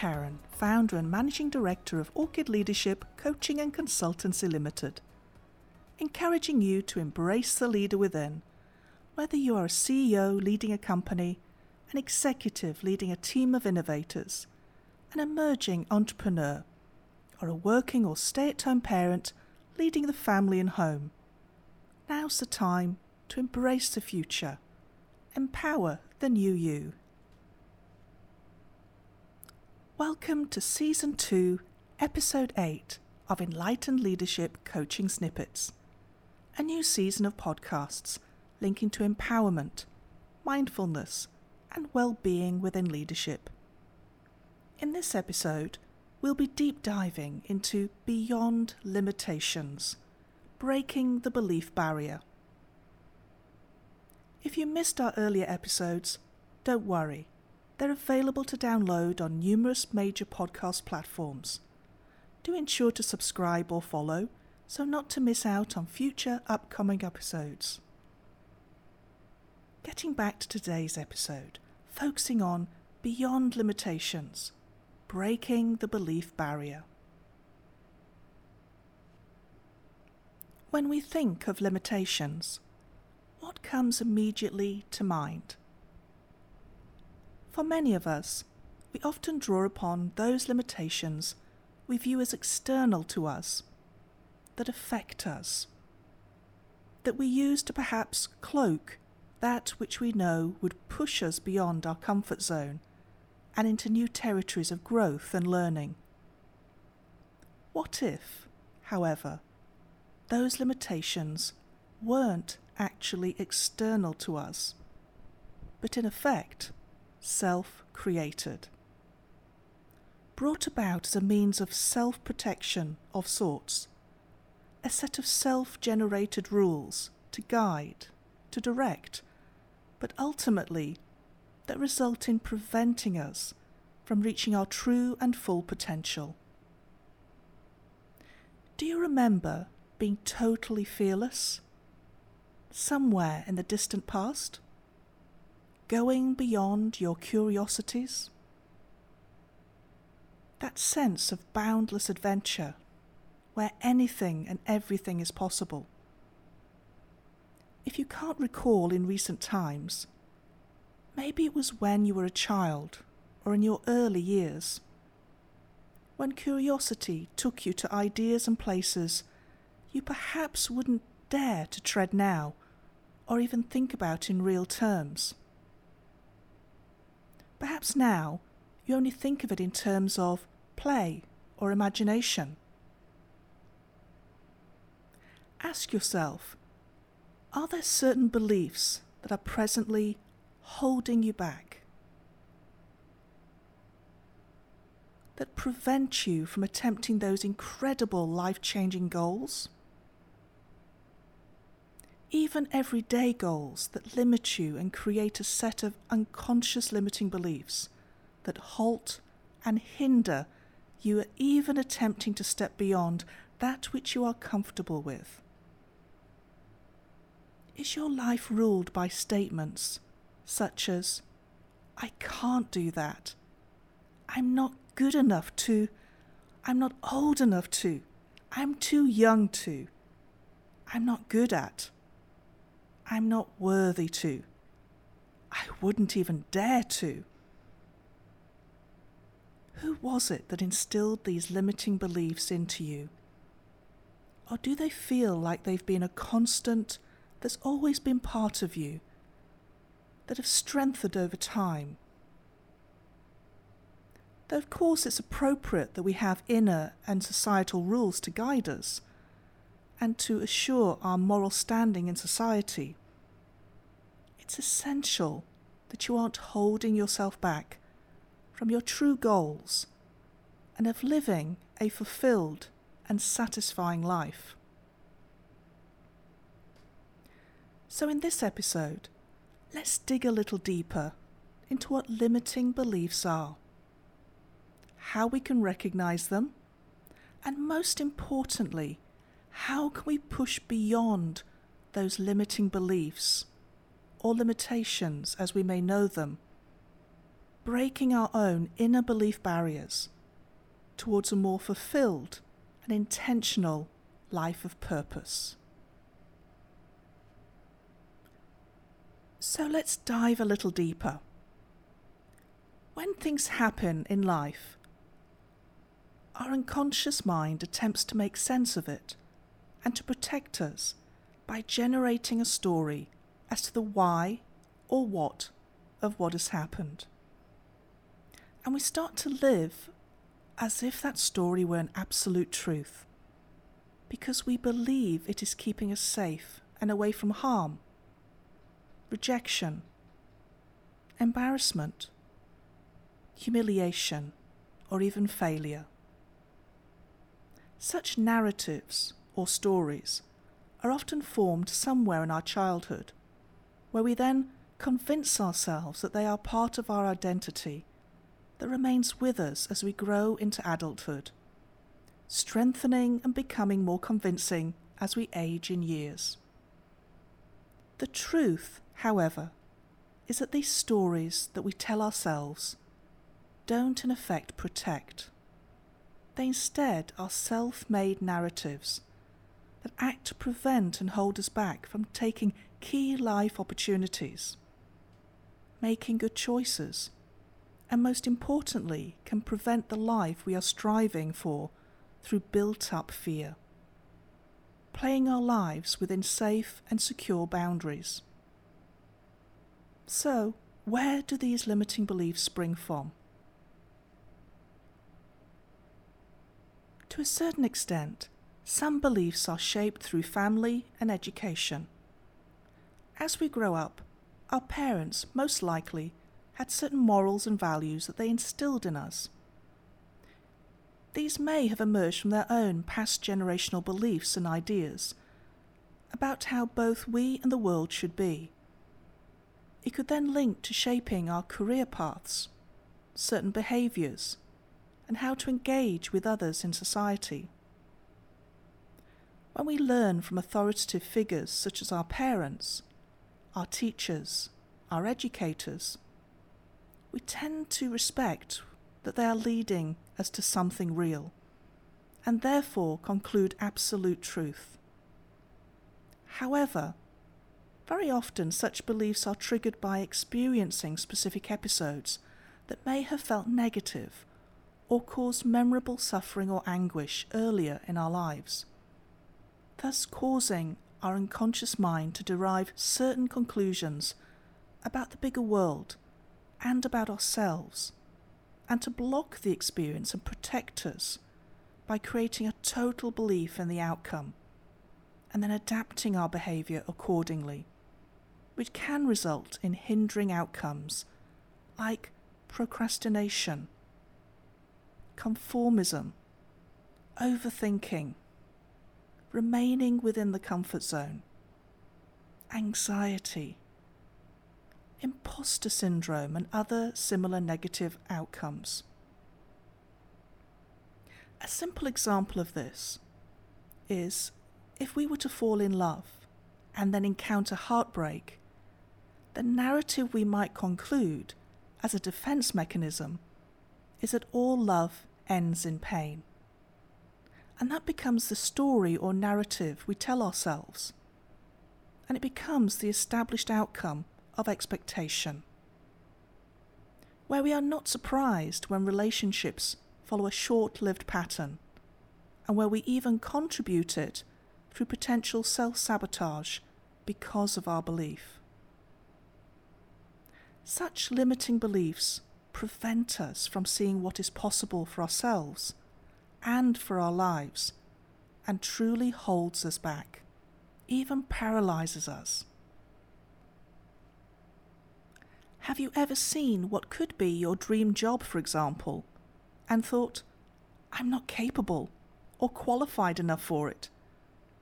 Karen, founder and managing director of Orchid Leadership Coaching and Consultancy Limited, encouraging you to embrace the leader within, whether you are a CEO leading a company, an executive leading a team of innovators, an emerging entrepreneur, or a working or stay at home parent leading the family and home. Now's the time to embrace the future, empower the new you. Welcome to Season 2, Episode 8 of Enlightened Leadership Coaching Snippets, a new season of podcasts linking to empowerment, mindfulness, and well being within leadership. In this episode, we'll be deep diving into Beyond Limitations, breaking the belief barrier. If you missed our earlier episodes, don't worry they're available to download on numerous major podcast platforms. Do ensure to subscribe or follow so not to miss out on future upcoming episodes. Getting back to today's episode, focusing on beyond limitations, breaking the belief barrier. When we think of limitations, what comes immediately to mind? For many of us, we often draw upon those limitations we view as external to us, that affect us, that we use to perhaps cloak that which we know would push us beyond our comfort zone and into new territories of growth and learning. What if, however, those limitations weren't actually external to us, but in effect self created. Brought about as a means of self protection of sorts, a set of self generated rules to guide, to direct, but ultimately that result in preventing us from reaching our true and full potential. Do you remember being totally fearless? Somewhere in the distant past? Going beyond your curiosities? That sense of boundless adventure, where anything and everything is possible. If you can't recall in recent times, maybe it was when you were a child or in your early years, when curiosity took you to ideas and places you perhaps wouldn't dare to tread now or even think about in real terms. Perhaps now you only think of it in terms of play or imagination. Ask yourself are there certain beliefs that are presently holding you back? That prevent you from attempting those incredible life changing goals? Even everyday goals that limit you and create a set of unconscious limiting beliefs that halt and hinder you are even attempting to step beyond that which you are comfortable with. Is your life ruled by statements such as, I can't do that, I'm not good enough to, I'm not old enough to, I'm too young to, I'm not good at? I'm not worthy to. I wouldn't even dare to. Who was it that instilled these limiting beliefs into you? Or do they feel like they've been a constant that's always been part of you, that have strengthened over time? Though, of course, it's appropriate that we have inner and societal rules to guide us and to assure our moral standing in society it's essential that you aren't holding yourself back from your true goals and of living a fulfilled and satisfying life. So, in this episode, let's dig a little deeper into what limiting beliefs are, how we can recognize them, and most importantly, how can we push beyond those limiting beliefs or limitations as we may know them, breaking our own inner belief barriers towards a more fulfilled and intentional life of purpose. So let's dive a little deeper. When things happen in life, our unconscious mind attempts to make sense of it and to protect us by generating a story as to the why or what of what has happened. And we start to live as if that story were an absolute truth, because we believe it is keeping us safe and away from harm, rejection, embarrassment, humiliation, or even failure. Such narratives or stories are often formed somewhere in our childhood, where we then convince ourselves that they are part of our identity that remains with us as we grow into adulthood, strengthening and becoming more convincing as we age in years. The truth, however, is that these stories that we tell ourselves don't in effect protect. They instead are self made narratives that act to prevent and hold us back from taking key life opportunities, making good choices, and most importantly, can prevent the life we are striving for through built up fear. Playing our lives within safe and secure boundaries. So, where do these limiting beliefs spring from? To a certain extent, some beliefs are shaped through family and education. As we grow up, our parents most likely had certain morals and values that they instilled in us. These may have emerged from their own past generational beliefs and ideas about how both we and the world should be. It could then link to shaping our career paths, certain behaviours, and how to engage with others in society. When we learn from authoritative figures such as our parents, our teachers, our educators, we tend to respect that they are leading us to something real, and therefore conclude absolute truth. However, very often such beliefs are triggered by experiencing specific episodes that may have felt negative or caused memorable suffering or anguish earlier in our lives, thus causing our unconscious mind to derive certain conclusions about the bigger world and about ourselves, and to block the experience and protect us by creating a total belief in the outcome and then adapting our behaviour accordingly, which can result in hindering outcomes like procrastination, conformism, overthinking, remaining within the comfort zone, anxiety, imposter syndrome, and other similar negative outcomes. A simple example of this is if we were to fall in love and then encounter heartbreak, the narrative we might conclude as a defense mechanism is that all love ends in pain. And that becomes the story or narrative we tell ourselves. And it becomes the established outcome of expectation, where we are not surprised when relationships follow a short lived pattern, and where we even contribute it through potential self sabotage because of our belief. Such limiting beliefs prevent us from seeing what is possible for ourselves and for our lives and truly holds us back, even paralyzes us. Have you ever seen what could be your dream job, for example, and thought, I'm not capable or qualified enough for it,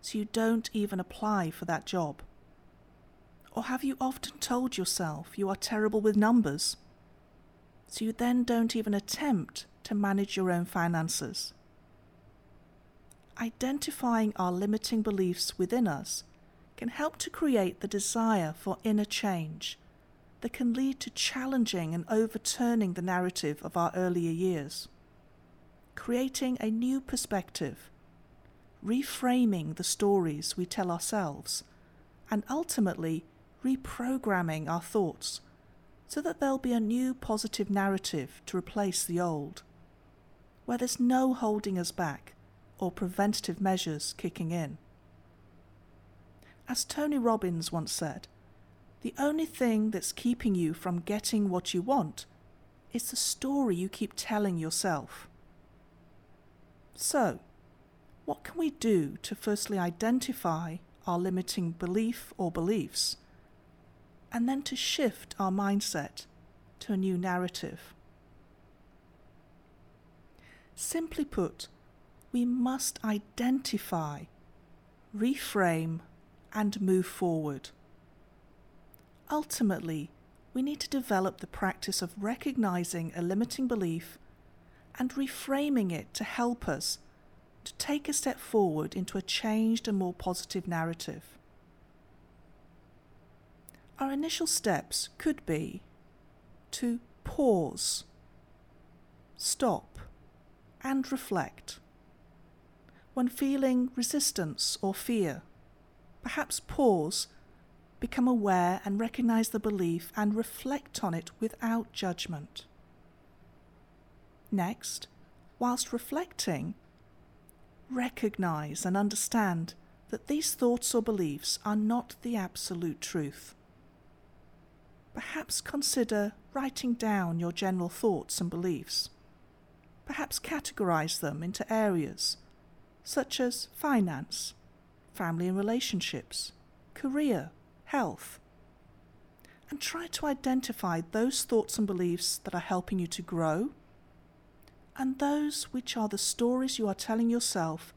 so you don't even apply for that job? Or have you often told yourself you are terrible with numbers, so you then don't even attempt to manage your own finances? Identifying our limiting beliefs within us can help to create the desire for inner change that can lead to challenging and overturning the narrative of our earlier years, creating a new perspective, reframing the stories we tell ourselves, and ultimately reprogramming our thoughts so that there'll be a new positive narrative to replace the old, where there's no holding us back or preventative measures kicking in. As Tony Robbins once said, the only thing that's keeping you from getting what you want is the story you keep telling yourself. So, what can we do to firstly identify our limiting belief or beliefs, and then to shift our mindset to a new narrative? Simply put, we must identify, reframe, and move forward. Ultimately, we need to develop the practice of recognizing a limiting belief and reframing it to help us to take a step forward into a changed and more positive narrative. Our initial steps could be to pause, stop, and reflect. When feeling resistance or fear, perhaps pause, become aware and recognize the belief and reflect on it without judgment. Next, whilst reflecting, recognize and understand that these thoughts or beliefs are not the absolute truth. Perhaps consider writing down your general thoughts and beliefs. Perhaps categorize them into areas such as finance, family and relationships, career, health. And try to identify those thoughts and beliefs that are helping you to grow and those which are the stories you are telling yourself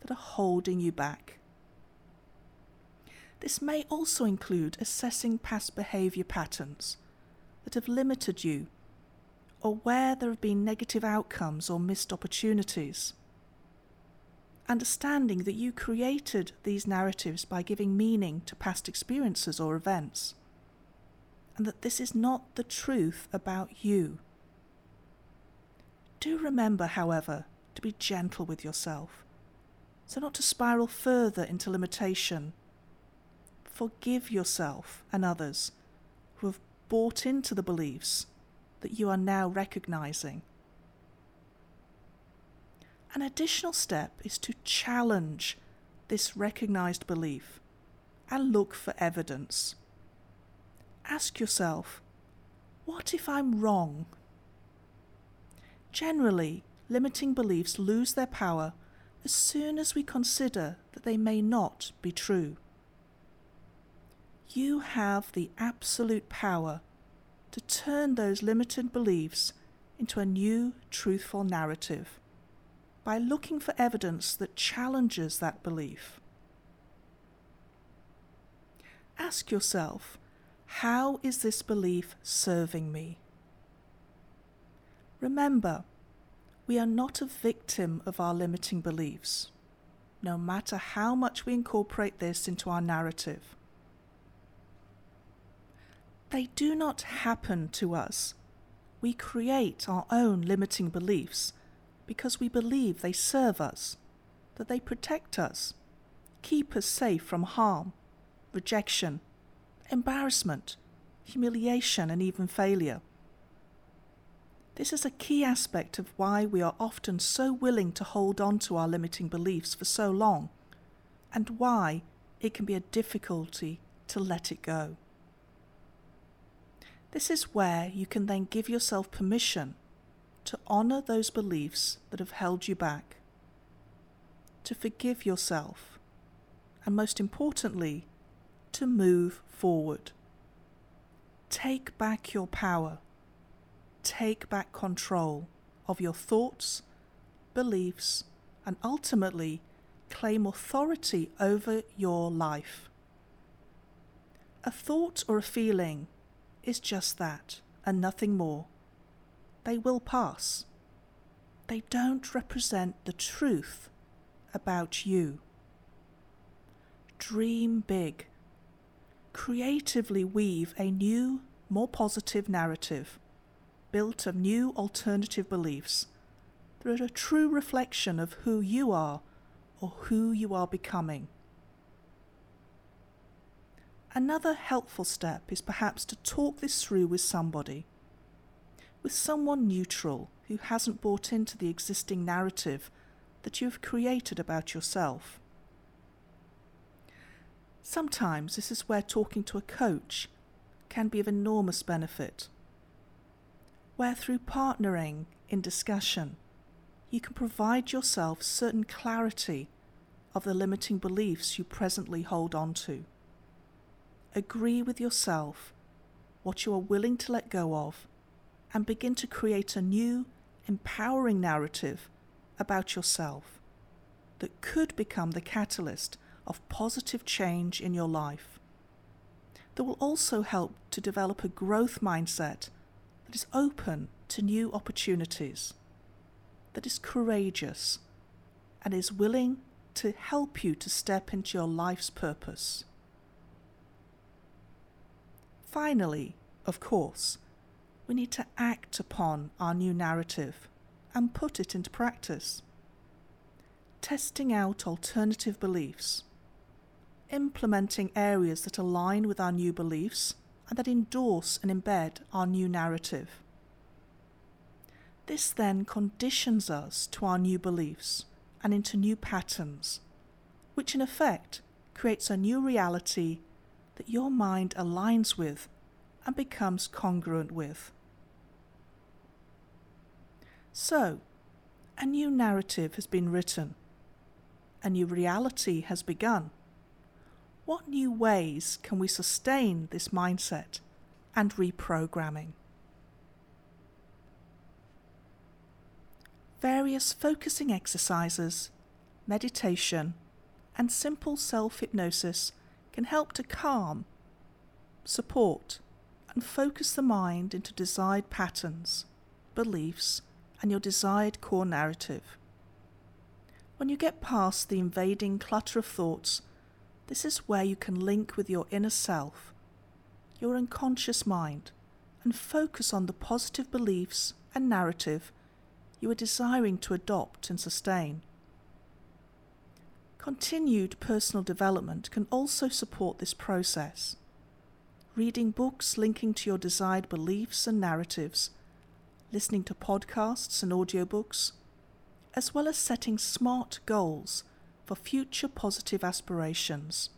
that are holding you back. This may also include assessing past behaviour patterns that have limited you or where there have been negative outcomes or missed opportunities. Understanding that you created these narratives by giving meaning to past experiences or events, and that this is not the truth about you. Do remember, however, to be gentle with yourself, so not to spiral further into limitation. Forgive yourself and others who have bought into the beliefs that you are now recognizing. An additional step is to challenge this recognized belief and look for evidence. Ask yourself, what if I'm wrong? Generally, limiting beliefs lose their power as soon as we consider that they may not be true. You have the absolute power to turn those limited beliefs into a new truthful narrative by looking for evidence that challenges that belief. Ask yourself, how is this belief serving me? Remember, we are not a victim of our limiting beliefs, no matter how much we incorporate this into our narrative. They do not happen to us. We create our own limiting beliefs because we believe they serve us, that they protect us, keep us safe from harm, rejection, embarrassment, humiliation, and even failure. This is a key aspect of why we are often so willing to hold on to our limiting beliefs for so long, and why it can be a difficulty to let it go. This is where you can then give yourself permission to honour those beliefs that have held you back, to forgive yourself, and most importantly, to move forward. Take back your power take back control of your thoughts, beliefs, and ultimately claim authority over your life. A thought or a feeling is just that and nothing more. They will pass. They don't represent the truth about you. Dream big. Creatively weave a new more positive narrative built of new alternative beliefs that are a true reflection of who you are or who you are becoming. Another helpful step is perhaps to talk this through with somebody, with someone neutral who hasn't bought into the existing narrative that you have created about yourself. Sometimes this is where talking to a coach can be of enormous benefit, where through partnering in discussion, you can provide yourself certain clarity of the limiting beliefs you presently hold on to. Agree with yourself what you are willing to let go of and begin to create a new, empowering narrative about yourself that could become the catalyst of positive change in your life. That will also help to develop a growth mindset that is open to new opportunities, that is courageous, and is willing to help you to step into your life's purpose. Finally, of course, we need to act upon our new narrative and put it into practice. Testing out alternative beliefs, implementing areas that align with our new beliefs and that endorse and embed our new narrative. This then conditions us to our new beliefs and into new patterns, which in effect creates a new reality that your mind aligns with and becomes congruent with. So, a new narrative has been written, a new reality has begun. What new ways can we sustain this mindset and reprogramming? Various focusing exercises, meditation, and simple self hypnosis can help to calm, support, and focus the mind into desired patterns, beliefs, and your desired core narrative. When you get past the invading clutter of thoughts, this is where you can link with your inner self, your unconscious mind, and focus on the positive beliefs and narrative you are desiring to adopt and sustain. Continued personal development can also support this process. Reading books linking to your desired beliefs and narratives listening to podcasts and audiobooks, as well as setting smart goals for future positive aspirations,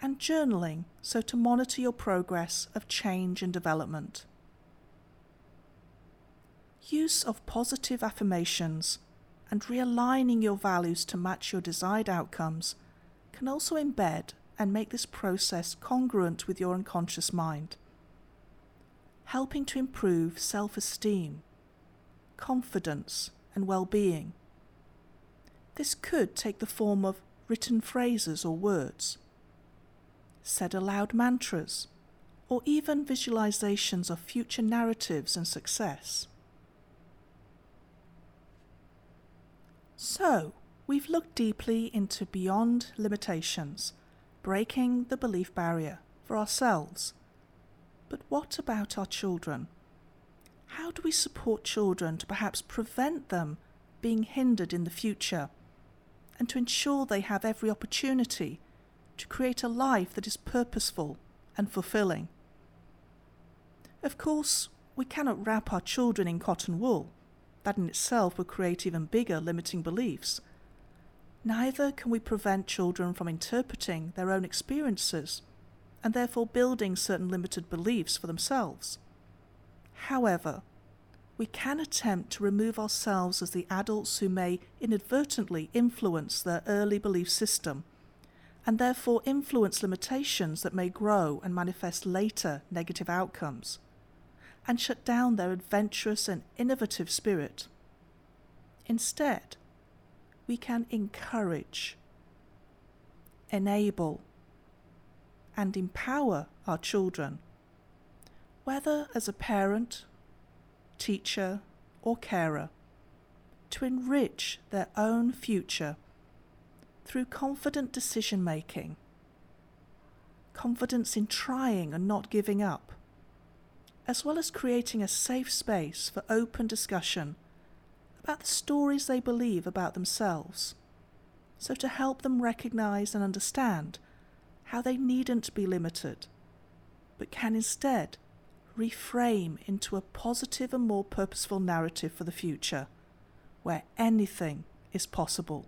and journaling so to monitor your progress of change and development. Use of positive affirmations and realigning your values to match your desired outcomes can also embed and make this process congruent with your unconscious mind helping to improve self esteem, confidence, and well being. This could take the form of written phrases or words, said aloud mantras, or even visualizations of future narratives and success. So, we've looked deeply into beyond limitations, breaking the belief barrier for ourselves but what about our children? How do we support children to perhaps prevent them being hindered in the future and to ensure they have every opportunity to create a life that is purposeful and fulfilling? Of course, we cannot wrap our children in cotton wool. That in itself would create even bigger limiting beliefs. Neither can we prevent children from interpreting their own experiences and therefore building certain limited beliefs for themselves. However, we can attempt to remove ourselves as the adults who may inadvertently influence their early belief system and therefore influence limitations that may grow and manifest later negative outcomes, and shut down their adventurous and innovative spirit. Instead, we can encourage, enable, and empower our children, whether as a parent, teacher, or carer, to enrich their own future through confident decision making, confidence in trying and not giving up, as well as creating a safe space for open discussion about the stories they believe about themselves. So, to help them recognize and understand how they needn't be limited, but can instead reframe into a positive and more purposeful narrative for the future where anything is possible.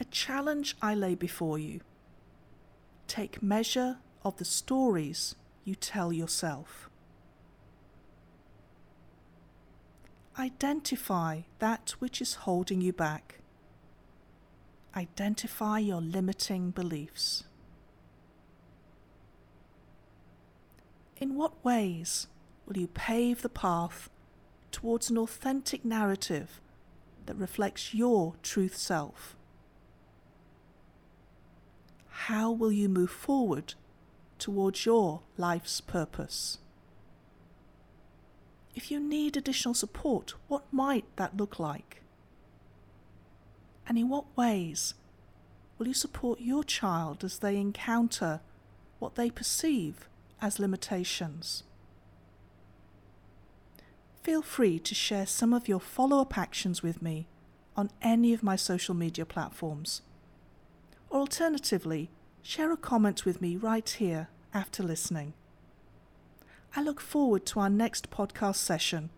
A challenge I lay before you. Take measure of the stories you tell yourself. Identify that which is holding you back. Identify your limiting beliefs. In what ways will you pave the path towards an authentic narrative that reflects your truth self? How will you move forward towards your life's purpose? If you need additional support, what might that look like? And in what ways will you support your child as they encounter what they perceive as limitations? Feel free to share some of your follow up actions with me on any of my social media platforms. Or alternatively, share a comment with me right here after listening. I look forward to our next podcast session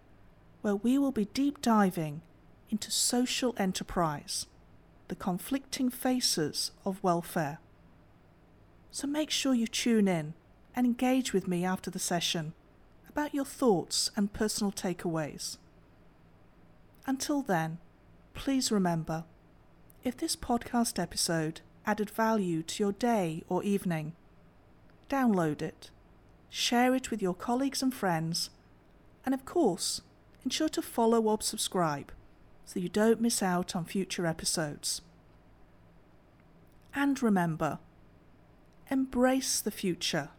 where we will be deep diving into social enterprise, the conflicting faces of welfare. So make sure you tune in and engage with me after the session about your thoughts and personal takeaways. Until then, please remember if this podcast episode added value to your day or evening, download it share it with your colleagues and friends, and of course, ensure to follow or subscribe so you don't miss out on future episodes. And remember, embrace the future,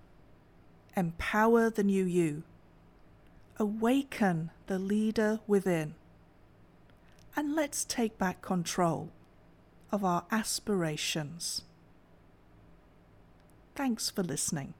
empower the new you, awaken the leader within, and let's take back control of our aspirations. Thanks for listening.